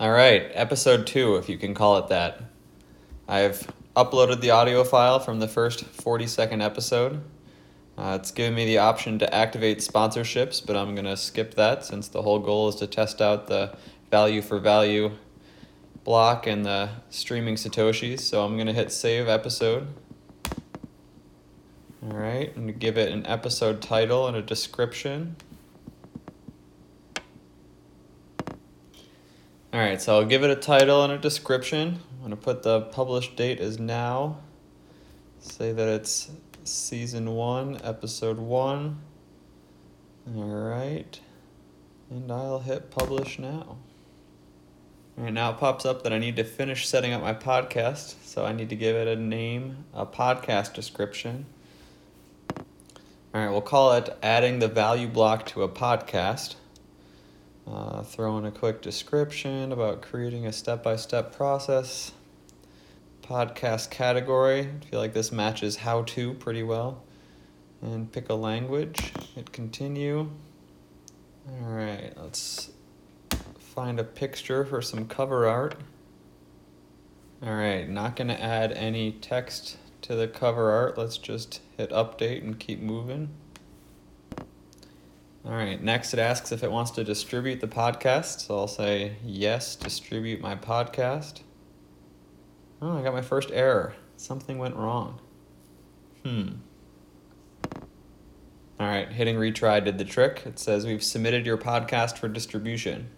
All right, episode two, if you can call it that. I've uploaded the audio file from the first 40 second episode. Uh, it's given me the option to activate sponsorships, but I'm going to skip that since the whole goal is to test out the value for value block and the streaming Satoshis. So I'm going to hit save episode. All right, I'm going to give it an episode title and a description. All right, so I'll give it a title and a description. I'm going to put the published date as now. Say that it's season one, episode one. All right, and I'll hit publish now. All right, now it pops up that I need to finish setting up my podcast, so I need to give it a name, a podcast description. All right, we'll call it Adding the Value Block to a Podcast. Uh, throw in a quick description about creating a step by step process. Podcast category. I feel like this matches how to pretty well. And pick a language. Hit continue. All right, let's find a picture for some cover art. All right, not going to add any text to the cover art. Let's just hit update and keep moving. All right, next it asks if it wants to distribute the podcast. So I'll say yes, distribute my podcast. Oh, I got my first error. Something went wrong. Hmm. All right, hitting retry did the trick. It says we've submitted your podcast for distribution.